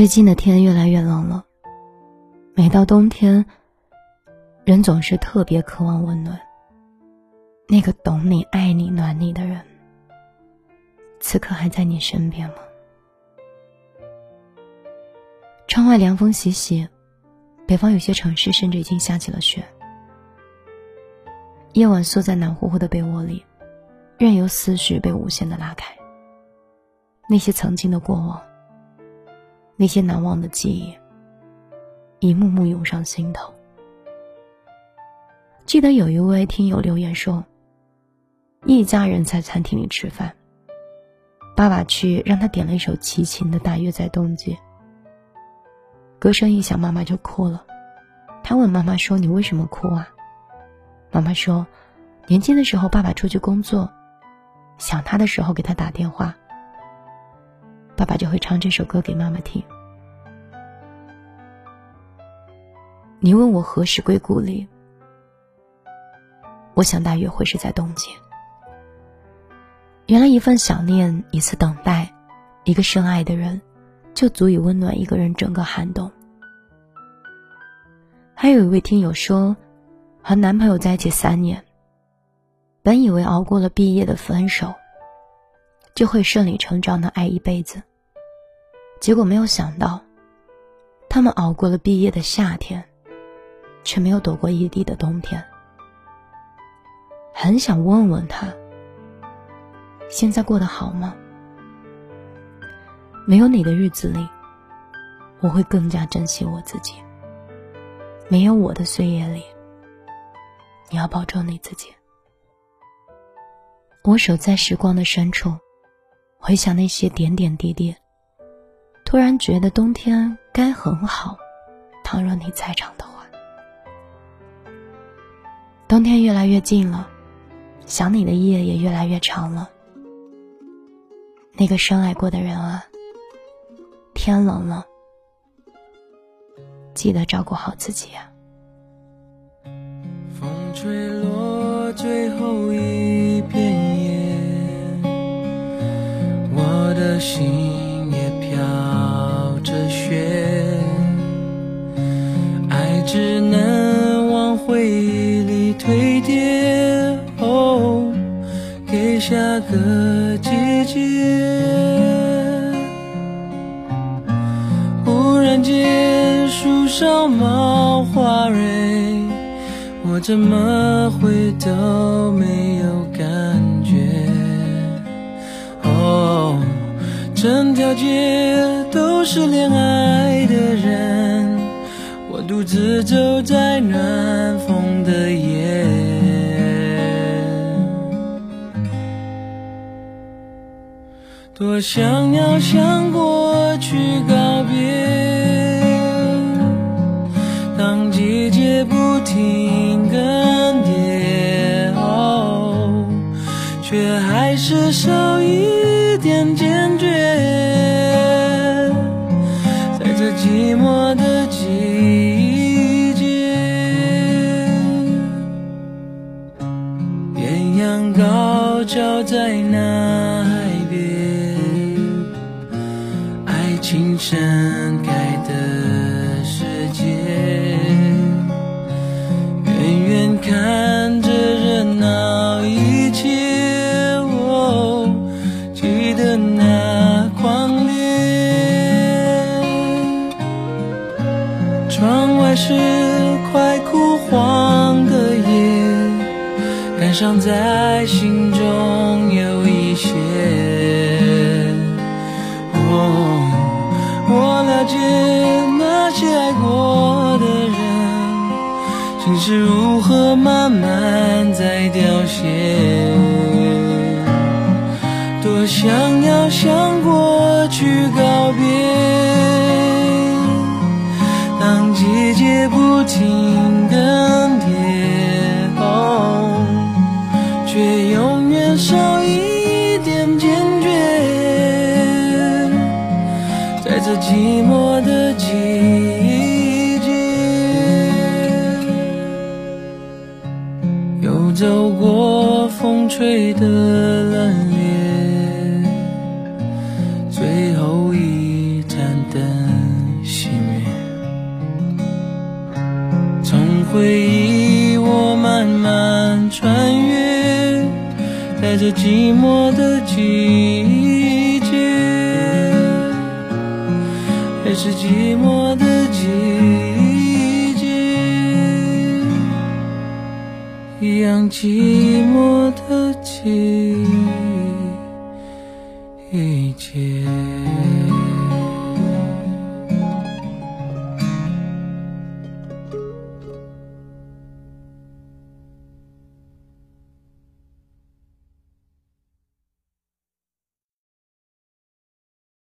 最近的天越来越冷了，每到冬天，人总是特别渴望温暖。那个懂你、爱你、暖你的人，此刻还在你身边吗？窗外凉风习习，北方有些城市甚至已经下起了雪。夜晚缩在暖乎乎的被窝里，任由思绪被无限的拉开。那些曾经的过往，那些难忘的记忆，一幕幕涌上心头。记得有一位听友留言说。一家人在餐厅里吃饭，爸爸去让他点了一首齐秦的《大约在冬季》。歌声一响，妈妈就哭了。他问妈妈说：“你为什么哭啊？”妈妈说：“年轻的时候爸爸出去工作，想他的时候给他打电话，爸爸就会唱这首歌给妈妈听。”你问我何时归故里，我想大约会是在冬季。原来一份想念，一次等待，一个深爱的人，就足以温暖一个人整个寒冬。还有一位听友说，和男朋友在一起三年，本以为熬过了毕业的分手，就会顺理成章的爱一辈子。结果没有想到，他们熬过了毕业的夏天，却没有躲过异地的冬天。很想问问他。现在过得好吗？没有你的日子里，我会更加珍惜我自己。没有我的岁月里，你要保重你自己。我守在时光的深处，回想那些点点滴滴，突然觉得冬天该很好。倘若你在场的话，冬天越来越近了，想你的夜也越来越长了。那个深爱过的人啊，天冷了，记得照顾好自己啊。风吹落最后一片叶，我的心下个季节。忽然间树上冒花蕊，我怎么会都没有感觉？哦，整条街都是恋爱的人，我独自走在暖我想要向过去告别。当季节不停更迭，哦却还是少一点坚决。在这寂寞的季节，艳阳高照在那盛开的世界。远远看着热闹一切，哦，记得那狂烈。窗外是快枯黄的叶，感伤在心中有一些。哦，解那些爱过的人。心是如何慢慢在凋谢？多想要向过去告别，当季节不停更迭，却永远伤寂寞的季节又走过风吹的冷冽最后一盏灯熄灭。从回忆我慢慢穿越在这寂寞的季是寂寞的季节，一样寂寞的季节。